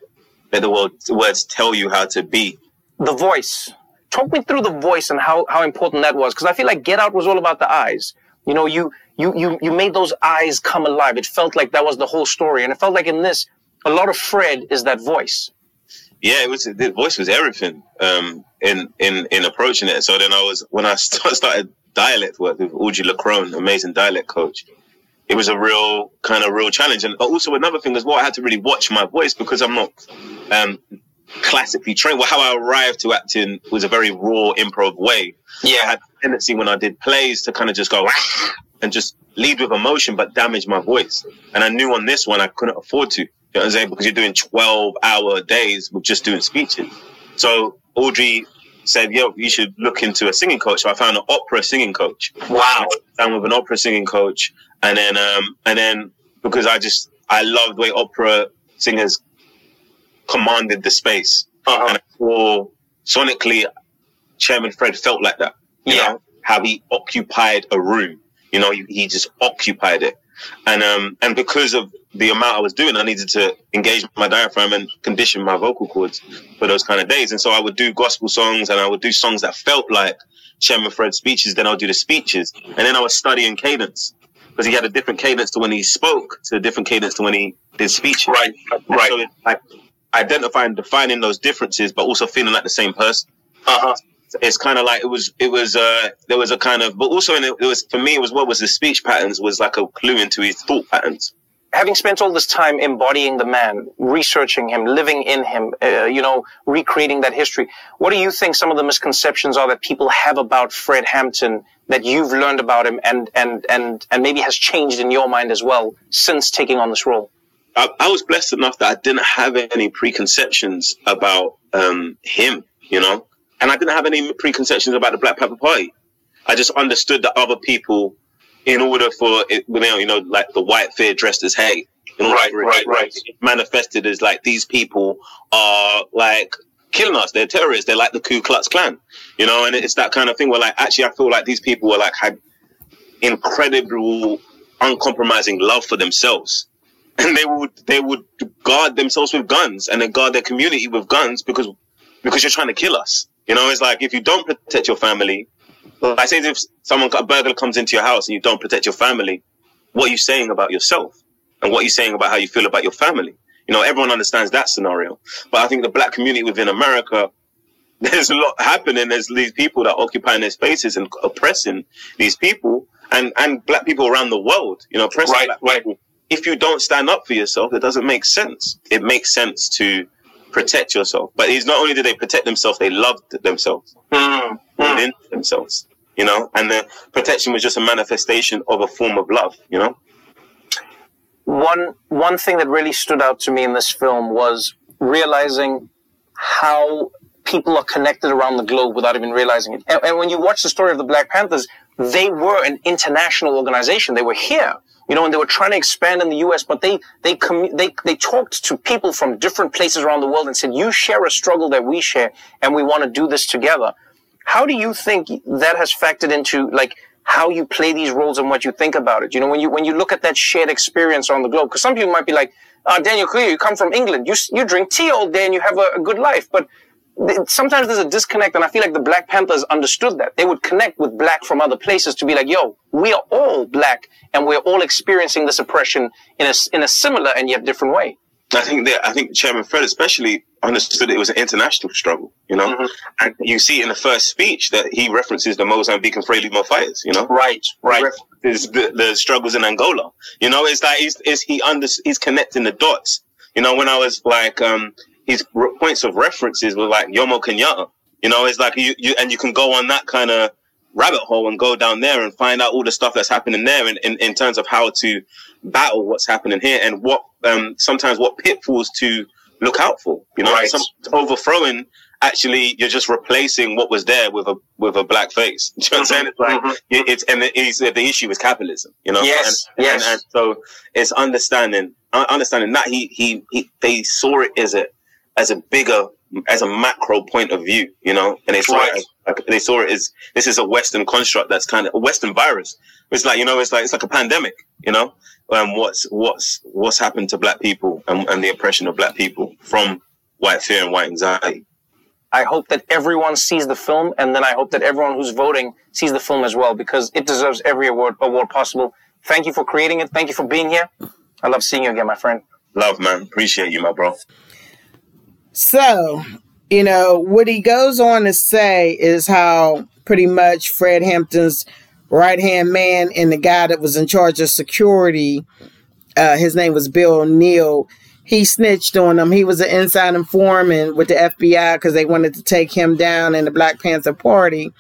Let the words, the words tell you how to be. The voice. Talk me through the voice and how, how important that was. Because I feel like Get Out was all about the eyes. You know, you, you, you, you made those eyes come alive. It felt like that was the whole story. And it felt like in this, a lot of Fred is that voice. yeah, it was the voice was everything um, in in in approaching it. So then I was when I st- started dialect work with Audrey Lacrone, amazing dialect coach. It was a real kind of real challenge, and also another thing as well. I had to really watch my voice because I'm not um, classically trained. Well, how I arrived to acting was a very raw improv way. Yeah. I had a tendency when I did plays to kind of just go "Ah," and just lead with emotion, but damage my voice. And I knew on this one I couldn't afford to. You know what I'm saying? Because you're doing 12 hour days with just doing speeches. So Audrey said, yo, you should look into a singing coach. So I found an opera singing coach. Wow. With an opera singing coach. And then, um, and then because I just, I love the way opera singers commanded the space. Uh-huh. And I saw sonically, Chairman Fred felt like that. You Yeah. know, how he occupied a room. You know, he, he just occupied it. And um and because of the amount I was doing, I needed to engage my diaphragm and condition my vocal cords for those kind of days. And so I would do gospel songs and I would do songs that felt like Chairman Fred speeches. Then I would do the speeches, and then I was studying cadence because he had a different cadence to when he spoke, to a different cadence to when he did speeches. Right, right. So it's like identifying, defining those differences, but also feeling like the same person Uh-huh. It's kind of like it was it was uh there was a kind of but also in it, it was for me it was what was the speech patterns was like a clue into his thought patterns having spent all this time embodying the man, researching him, living in him, uh, you know, recreating that history, what do you think some of the misconceptions are that people have about Fred Hampton that you've learned about him and and and and maybe has changed in your mind as well since taking on this role? I, I was blessed enough that I didn't have any preconceptions about um him you know and I didn't have any preconceptions about the Black Panther Party I just understood that other people in order for it you know like the white fear dressed as hate Right, right, right. Manifested as like these people are like killing us. They're terrorists. They're like the Ku Klux Klan. You know, and it's that kind of thing where like actually I feel like these people were like had incredible, uncompromising love for themselves. And they would they would guard themselves with guns and then guard their community with guns because because you're trying to kill us. You know, it's like if you don't protect your family, like say if someone a burglar comes into your house and you don't protect your family, what are you saying about yourself? And what are you saying about how you feel about your family? You know, everyone understands that scenario. But I think the black community within America, there's a lot happening. There's these people that are occupying their spaces and oppressing these people and, and black people around the world, you know, oppressing Right, black right. people. If you don't stand up for yourself, it doesn't make sense. It makes sense to protect yourself. But it's not only did they protect themselves, they loved themselves Mm, mm. within themselves, you know, and the protection was just a manifestation of a form of love, you know. one one thing that really stood out to me in this film was realizing how people are connected around the globe without even realizing it. And, and when you watch the story of the Black Panthers, they were an international organization. They were here, you know, and they were trying to expand in the U.S. But they they commu- they they talked to people from different places around the world and said, "You share a struggle that we share, and we want to do this together." How do you think that has factored into like how you play these roles and what you think about it? You know, when you when you look at that shared experience on the globe, because some people might be like, uh, "Daniel Kaluuya, you come from England, you you drink tea all day and you have a, a good life," but sometimes there's a disconnect, and I feel like the Black Panthers understood that. They would connect with black from other places to be like, "Yo, we are all black, and we're all experiencing this oppression in a in a similar and yet different way." I think that I think Chairman Fred especially understood it was an international struggle, you know, Mhm. and you see in the first speech that he references the Mozambique and Frelimo fighters, you know, Right, He references the, the struggles in Angola, you know, it's like he's, is he under he's connecting the dots, you know. When I was like, um, his re- points of references were like Jomo Kenyatta, you know, it's like you, you and you can go on that kind of rabbit hole and go down there and find out all the stuff that's happening there in, in, in terms of how to battle what's happening here and what um sometimes what pitfalls to look out for. You know, Right. some overthrowing actually you're just replacing what was there with a with a black face. Do you know what I'm saying? It's like Mhm. it- it's and it is, the issue is capitalism. You know, Yes, and, yes. and, and so it's understanding understanding that he, he he they saw it as a as a bigger as a macro point of view. You know, and they saw Right. it as, like, they saw it as this is a Western construct that's kind of a Western virus. It's like you know, it's like it's like a pandemic. You know, um, what's what's what's happened to black people and, and the oppression of black people from white fear and white anxiety. I hope that everyone sees the film, and then I hope that everyone who's voting sees the film as well, because it deserves every award award possible. Thank you for creating it. Thank you for being here. I love seeing you again, my friend. Love, man. Appreciate you, my bro. So, you know, what he goes on to say is how pretty much Fred Hampton's right hand man and the guy that was in charge of security, uh, his name was Bill Neal, he snitched on him. He was an inside informant with the FBI because they wanted to take him down in the Black Panther Party.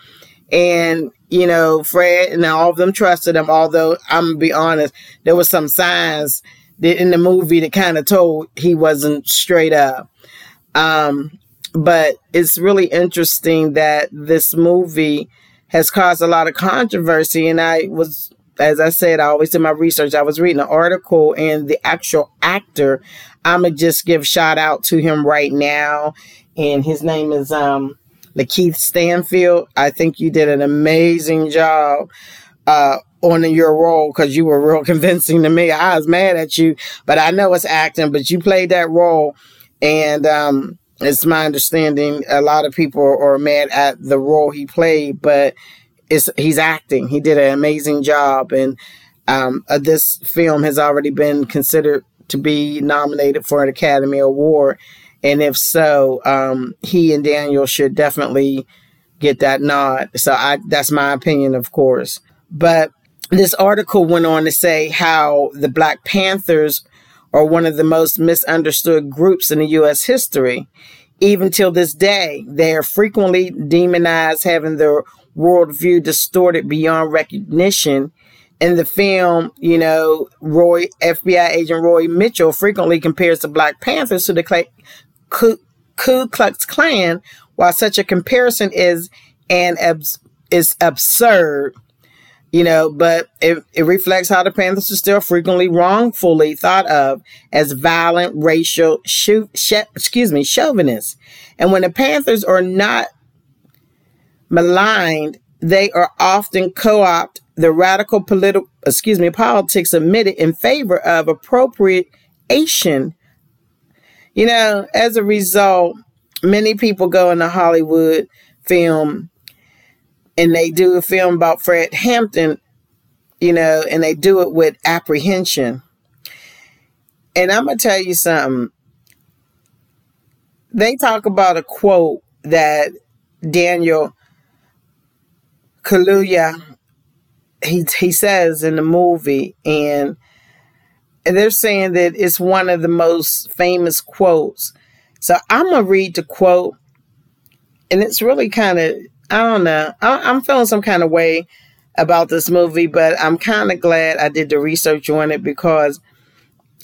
And, you know, Fred and all of them trusted him, although I'm going to be honest, there was some signs that in the movie that kind of told he wasn't straight up. Um, but it's really interesting that this movie has caused a lot of controversy. And I was, as I said, I always did my research. I was reading an article, and the actual actor, I'm gonna just give shout out to him right now, and his name is um LaKeith Stanfield. I think you did an amazing job. Uh, on your role because you were real convincing to me. I was mad at you, but I know it's acting, but you played that role and um, it's my understanding a lot of people are mad at the role he played, but it's he's acting. He did an amazing job, and um, uh, this film has already been considered to be nominated for an Academy Award. And if so, um, he and Daniel should definitely get that nod. So I, that's my opinion, of course. But this article went on to say how the Black Panthers are one of the most misunderstood groups in the U.S. history. Even till this day, they are frequently demonized, having their worldview distorted beyond recognition. In the film, you know, Roy, FBI agent Roy Mitchell frequently compares the Black Panthers to the Ku, Ku Klux Klan. While such a comparison is an abs- is absurd, you know, but it, it reflects how the Panthers are still frequently wrongfully thought of as violent racial, sh- excuse me, chauvinists. And when the Panthers are not maligned, they are often co-opt the radical political, excuse me, politics admitted in favor of appropriation. You know, as a result, many people go into Hollywood film and they do a film about Fred Hampton, you know, and they do it with apprehension. And I'm going to tell you something. They talk about a quote that Daniel Kaluuya he he says in the movie and and they're saying that it's one of the most famous quotes. So I'm gonna read the quote, and it's really kind of I don't know. I, I'm feeling some kind of way about this movie, but I'm kind of glad I did the research on it because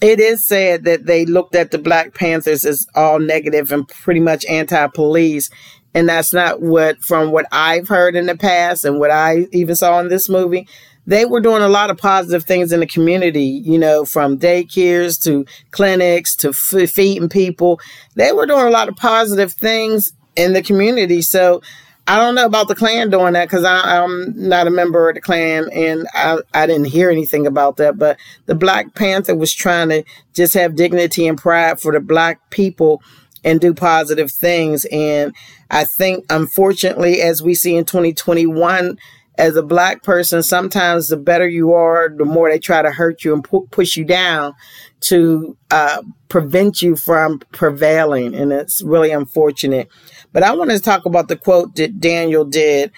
it is said that they looked at the Black Panthers as all negative and pretty much anti-police, and that's not what from what I've heard in the past and what I even saw in this movie. They were doing a lot of positive things in the community, you know, from daycares to clinics to feeding people. They were doing a lot of positive things in the community. So I don't know about the Klan doing that because I'm not a member of the Klan and I, I didn't hear anything about that. But the Black Panther was trying to just have dignity and pride for the Black people and do positive things. And I think, unfortunately, as we see in 2021, as a black person, sometimes the better you are, the more they try to hurt you and pu- push you down to uh, prevent you from prevailing. And it's really unfortunate. But I want to talk about the quote that Daniel did.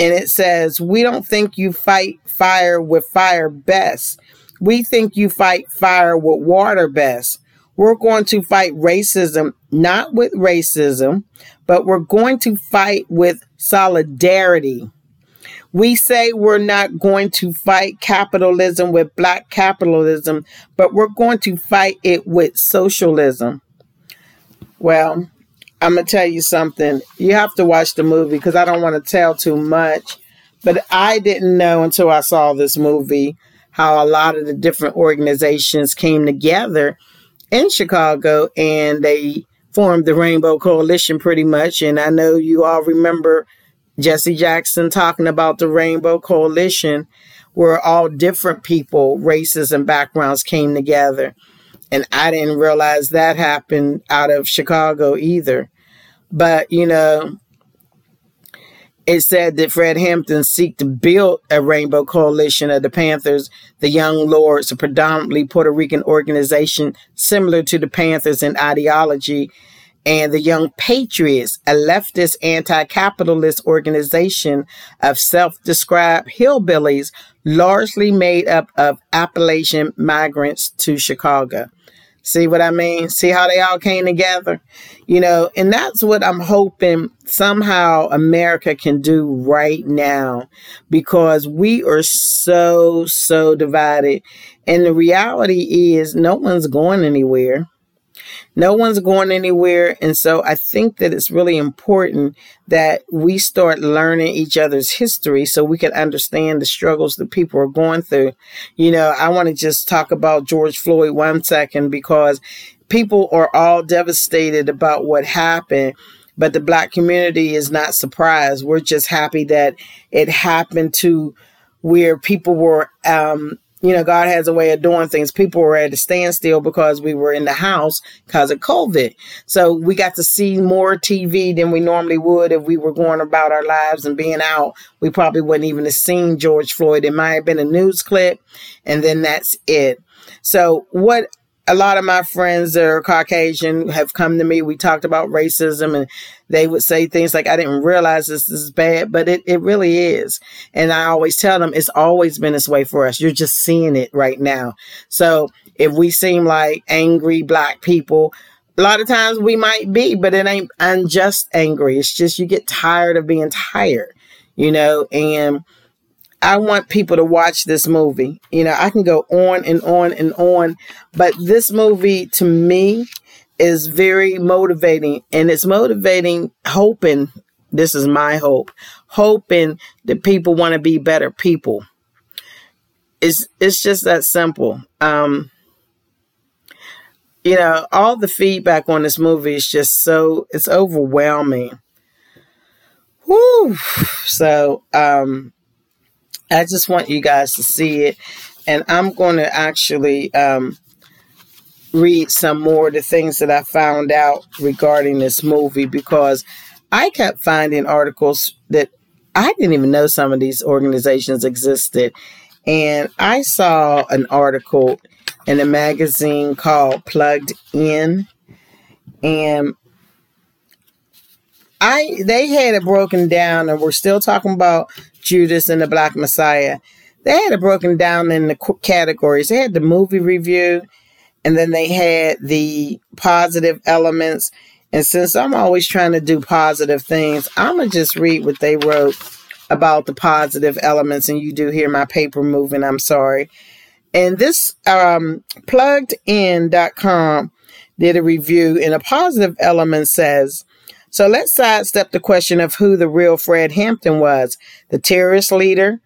And it says, We don't think you fight fire with fire best. We think you fight fire with water best. We're going to fight racism, not with racism, but we're going to fight with solidarity. We say we're not going to fight capitalism with black capitalism, but we're going to fight it with socialism. Well, I'm to tell you something. You have to watch the movie because I don't want to tell too much. But I didn't know until I saw this movie how a lot of the different organizations came together in Chicago and they formed the Rainbow Coalition pretty much. And I know you all remember Jesse Jackson talking about the Rainbow Coalition, where all different people, races, and backgrounds came together. And I didn't realize that happened out of Chicago either. But, you know, it said that Fred Hampton seek to build a rainbow coalition of the Panthers, the Young Lords, a predominantly Puerto Rican organization similar to the Panthers in ideology, and the Young Patriots, a leftist anti-capitalist organization of self-described hillbillies, largely made up of Appalachian migrants to Chicago. See what I mean? See how they all came together? You know, and that's what I'm hoping somehow America can do right now because we are so, so divided. And the reality is, no one's going anywhere. No one's going anywhere. And so I think that it's really important that we start learning each other's history so we can understand the struggles that people are going through. You know, I want to just talk about George Floyd one second because people are all devastated about what happened but the black community is not surprised. We're just happy that it happened to where people were um, you know, God has a way of doing things. People were at a standstill because we were in the house because of COVID. So we got to see more TV than we normally would if we were going about our lives and being out. We probably wouldn't even have seen George Floyd. It might have been a news clip and then that's it. So what a lot of my friends that are Caucasian have come to me. We talked about racism and they would say things like, I didn't realize this is bad, but it, it really is. And I always tell them it's always been this way for us. You're just seeing it right now. So if we seem like angry black people, a lot of times we might be, but it ain't unjust angry. It's just you get tired of being tired, you know, and I want people to watch this movie. You know, I can go on and on and on, but this movie to me is very motivating and it's motivating hoping this is my hope hoping that people want to be better people it's it's just that simple. Um, you know, all the feedback on this movie is just so it's overwhelming. Woo! So um, I just want you guys to see it, and I'm going to actually um, read some more of the things that I found out regarding this movie because I kept finding articles that I didn't even know some of these organizations existed. And I saw an article in a magazine called Plugged In. And I they had it broken down, and we're still talking about Judas and the Black Messiah. They had it broken down in the categories. They had the movie review, and then they had the positive elements. And since I'm always trying to do positive things, I'm going to just read what they wrote about the positive elements. And you do hear my paper moving, I'm sorry. And this um, pluggedin.com did a review, and a positive element says, so let's sidestep the question of who the real Fred Hampton was the terrorist leader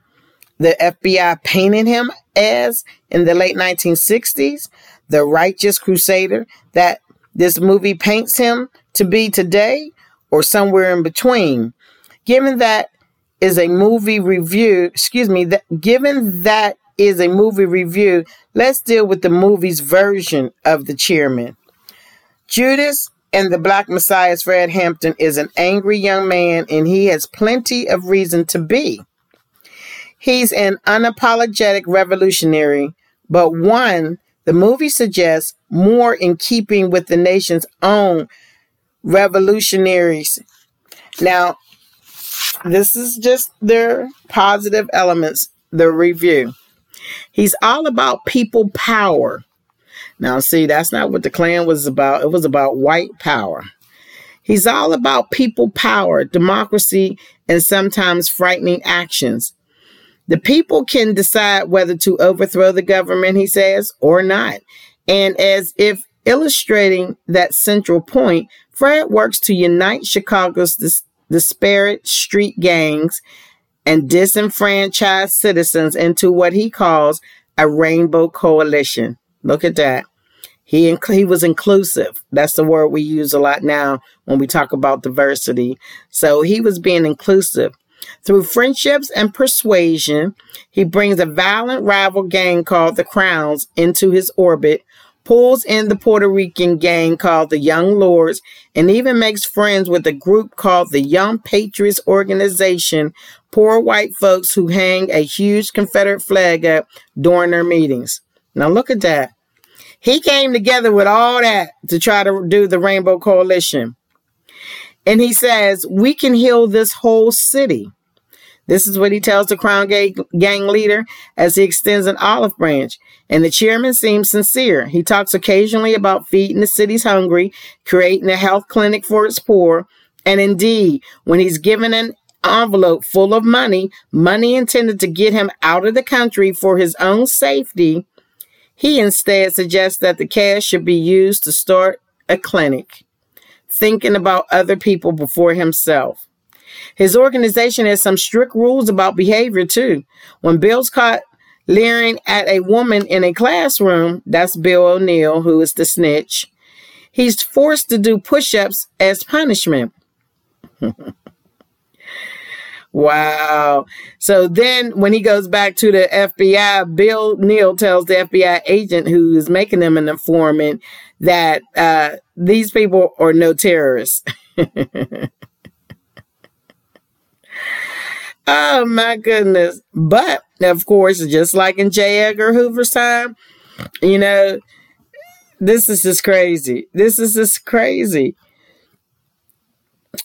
the FBI painted him as in the late 1960s, the righteous crusader that this movie paints him to be today, or somewhere in between. Given that is a movie review, excuse me, that given that is a movie review, let's deal with the movie's version of the chairman. Judas and the Black Messiah's Fred Hampton is an angry young man, and he has plenty of reason to be. He's an unapologetic revolutionary, but one the movie suggests more in keeping with the nation's own revolutionaries. Now, this is just their positive elements, the review. He's all about people power. Now, see, that's not what the Klan was about. It was about white power. He's all about people power, democracy, and sometimes frightening actions. The people can decide whether to overthrow the government, he says, or not. And as if illustrating that central point, Fred works to unite Chicago's dis- disparate street gangs and disenfranchised citizens into what he calls a rainbow coalition. Look at that. He, inc- he was inclusive. That's the word we use a lot now when we talk about diversity. So he was being inclusive. Through friendships and persuasion, he brings a violent rival gang called the Crowns into his orbit, pulls in the Puerto Rican gang called the Young Lords, and even makes friends with a group called the Young Patriots Organization, poor white folks who hang a huge Confederate flag up during their meetings. Now look at that. He came together with all that to try to do the Rainbow Coalition. And he says, We can heal this whole city. This is what he tells the Crown Gang leader as he extends an olive branch. And the chairman seems sincere. He talks occasionally about feeding the city's hungry, creating a health clinic for its poor. And indeed, when he's given an envelope full of money, money intended to get him out of the country for his own safety, he instead suggests that the cash should be used to start a clinic thinking about other people before himself. His organization has some strict rules about behavior too. When Bill's caught leering at a woman in a classroom, that's Bill O'Neal, who is the snitch, he's forced to do push ups as punishment. wow. So then when he goes back to the FBI, Bill Neal tells the FBI agent who is making him an informant that uh, these people are no terrorists. oh my goodness. But of course, just like in J. Edgar Hoover's time, you know, this is just crazy. This is just crazy.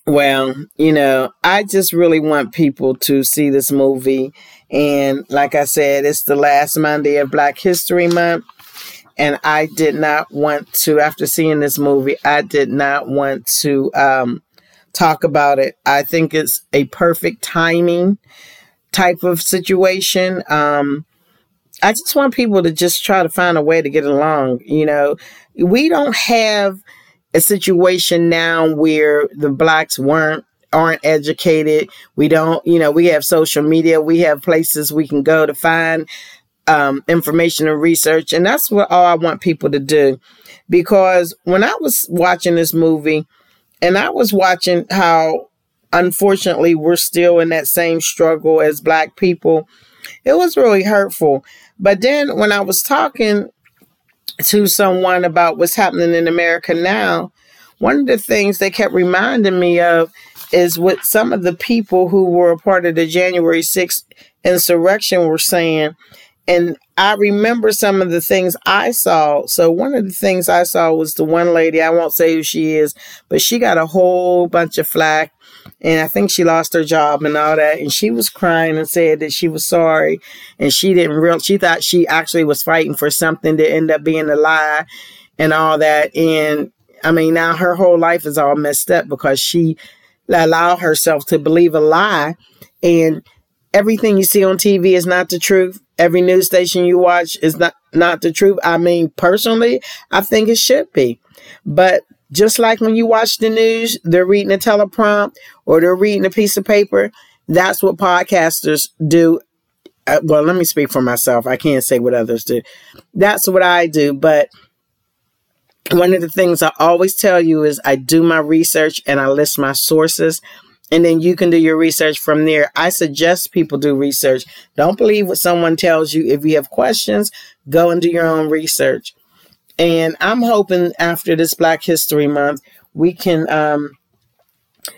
Well, you know, I just really want people to see this movie. And like I said, it's the last Monday of Black History Month. And I did not want to, after seeing this movie, I did not want to um, talk about it. I think it's a perfect timing type of situation. Um, I just want people to just try to find a way to get along. You know, we don't have a situation now where the blacks weren't aren't educated. We don't, you know, we have social media. We have places we can go to find um, information and research. And that's what all I want people to do. Because when I was watching this movie and I was watching how unfortunately we're still in that same struggle as black people, it was really hurtful. But then when I was talking to someone about what's happening in America now, one of the things they kept reminding me of is what some of the people who were a part of the January 6th insurrection were saying. And I remember some of the things I saw. So one of the things I saw was the one lady, I won't say who she is, but she got a whole bunch of flack. And I think she lost her job and all that. And she was crying and said that she was sorry. And she didn't real she thought she actually was fighting for something that ended up being a lie and all that. And I mean, now her whole life is all messed up because she allowed herself to believe a lie. And everything you see on TV is not the truth. Every news station you watch is not, not the truth. I mean, personally, I think it should be. But just like when you watch the news, they're reading a teleprompt or they're reading a piece of paper. That's what podcasters do. Uh, well, let me speak for myself. I can't say what others do. That's what I do. But one of the things I always tell you is I do my research and I list my sources and then you can do your research from there. I suggest people do research. Don't believe what someone tells you. If you have questions, go and do your own research. And I'm hoping after this Black History Month, we can um,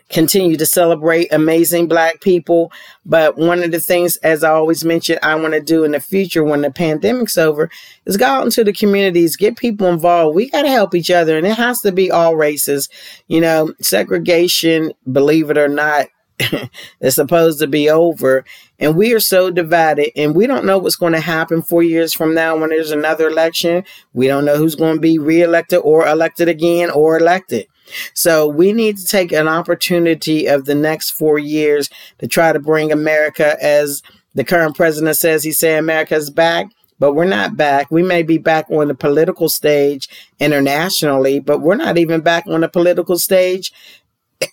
continue to celebrate amazing black people. But one of the things, as I always mention, I want to do in the future when the pandemic's over is go out into the communities, get people involved. We got to help each other, and it has to be all races. You know, segregation, believe it or not, is supposed to be over. And we are so divided, and we don't know what's going to happen four years from now when there's another election. We don't know who's going to be reelected or elected again or elected. So we need to take an opportunity of the next four years to try to bring America, as the current president says, he's saying America's back. But we're not back. We may be back on the political stage internationally, but we're not even back on the political stage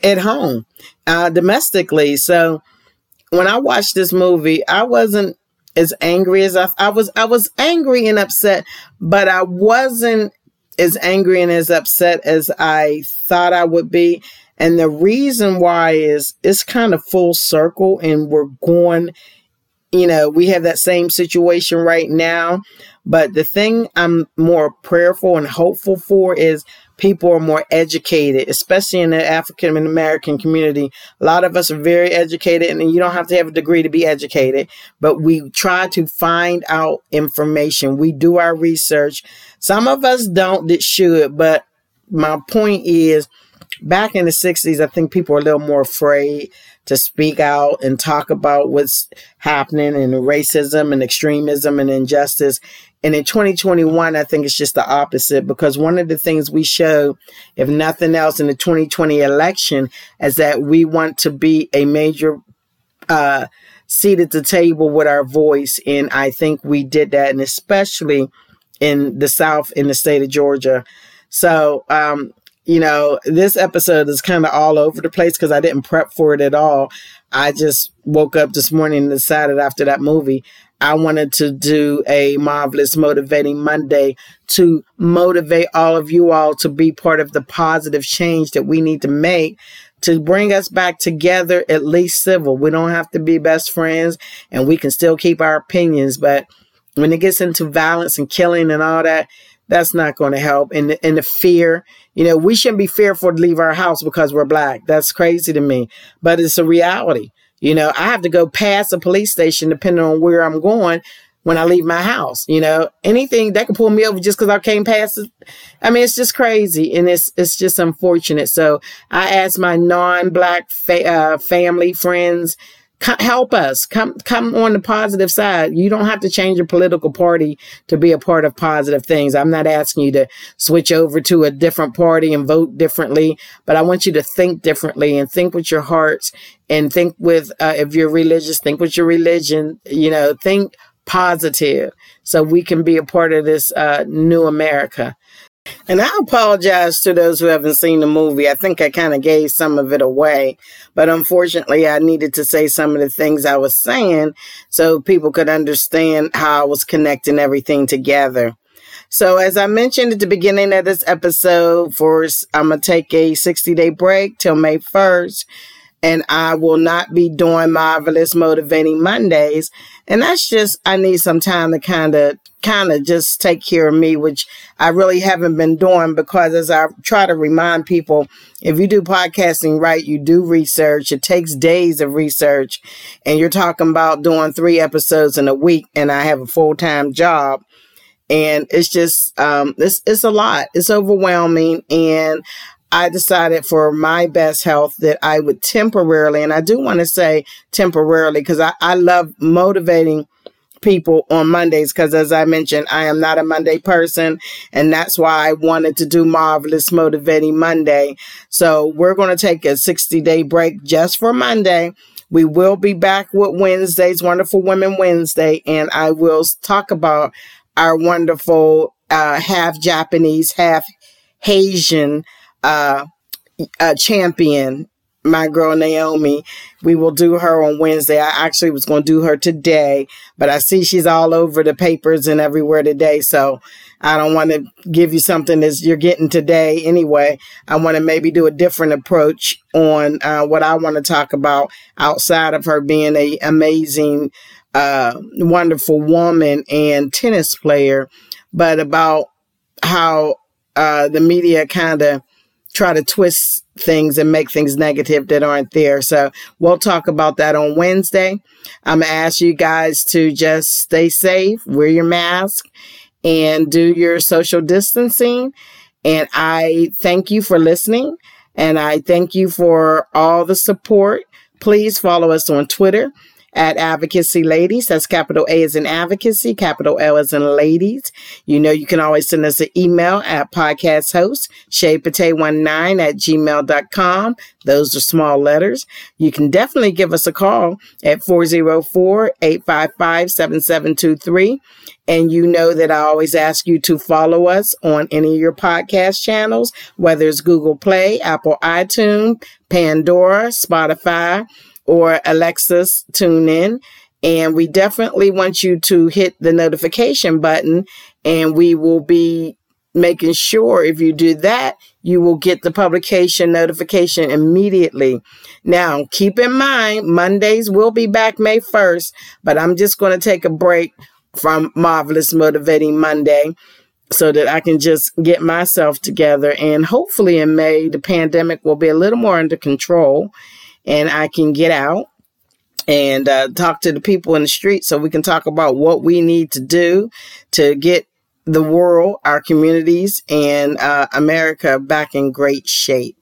at home, uh, domestically. So when I watched this movie, I wasn't as angry as I, I was. I was angry and upset, but I wasn't as angry and as upset as I thought I would be. And the reason why is it's kind of full circle and we're going, you know, we have that same situation right now. But the thing I'm more prayerful and hopeful for is people are more educated, especially in the African American community. A lot of us are very educated, and you don't have to have a degree to be educated, but we try to find out information. We do our research. Some of us don't that should, but my point is back in the 60s, I think people were a little more afraid to speak out and talk about what's happening and racism and extremism and injustice. And in 2021, I think it's just the opposite because one of the things we show, if nothing else, in the 2020 election is that we want to be a major uh, seat at the table with our voice. And I think we did that, and especially in the South, in the state of Georgia. So, um, you know, this episode is kind of all over the place because I didn't prep for it at all. I just woke up this morning and decided after that movie I wanted to do a marvelous motivating Monday to motivate all of you all to be part of the positive change that we need to make to bring us back together, at least civil. We don't have to be best friends and we can still keep our opinions. But when it gets into violence and killing and all that, that's not going to help. And and the fear, you know, we shouldn't be fearful to leave our house because we're black. That's crazy to me, but it's a reality. You know, I have to go past a police station depending on where I'm going when I leave my house. You know, anything that could pull me over just because I came past it. I mean, it's just crazy and it's it's just unfortunate. So I ask my non-black fa- uh, family friends help us. Come come on the positive side. You don't have to change your political party to be a part of positive things. I'm not asking you to switch over to a different party and vote differently but i want you to think differently and think with your hearts and think with uh, if you're religious think with your religion. You know think positive so we can be a part of this uh, new america And I apologize to those who haven't seen the movie. I think I kind of gave some of it away, but unfortunately, I needed to say some of the things I was saying so people could understand how I was connecting everything together. So, as I mentioned at the beginning of this episode, for I'm gonna take a 60 day break till May 1st and I will not be doing marvelous motivating Mondays. And that's just, I need some time to kind of, kind of just take care of me, which I really haven't been doing because as I try to remind people, if you do podcasting right, you do research. It takes days of research. And you're talking about doing three episodes in a week and I have a full time job. And it's just um it's it's a lot. It's overwhelming. And I decided for my best health that I would temporarily, and I do want to say temporarily because I, I love motivating people on Mondays because as I mentioned, I am not a Monday person and that's why I wanted to do Marvelous Motivating Monday. So we're going to take a 60 day break just for Monday. We will be back with Wednesdays, Wonderful Women Wednesday, and I will talk about our wonderful uh, half Japanese, half Haitian uh, a champion, my girl Naomi. We will do her on Wednesday. I actually was going to do her today, but I see she's all over the papers and everywhere today. So I don't want to give you something that you're getting today anyway. I want to maybe do a different approach on uh, what I want to talk about outside of her being a amazing, uh, wonderful woman and tennis player, but about how uh, the media kind of try to twist things and make things negative that aren't there. So we'll talk about that on Wednesday. I'm going to ask you guys to just stay safe, wear your mask, and do your social distancing. And I thank you for listening. And I thank you for all the support. Please follow us on Twitter at Advocacy Ladies. That's capital A as in advocacy, capital L as in ladies. You know, you can always send us an email at podcast host, shaypate19 at gmail.com. Those are small letters. You can definitely give us a call at 404-855-7723. And you know that I always ask you to follow us on any of your podcast channels, whether it's Google Play, Apple iTunes, Pandora, Spotify, or Alexa's tune in. And we definitely want you to hit the notification button and we will be making sure if you do that, you will get the publication notification immediately. Now, keep in mind, Mondays will be back May 1st, but I'm just going to take a break from Marvelous Motivating Monday so that I can just get myself together. And hopefully in May, the pandemic will be a little more under control and I can get out and uh, talk to the people in the street so we can talk about what we need to do to get the world, our communities, and uh, America back in great shape.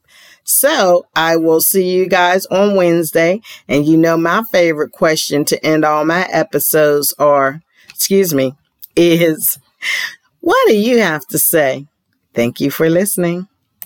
So I will see you guys on Wednesday. And you know, my favorite question to end all my episodes are, excuse me, is what do you have to say? Thank you for listening.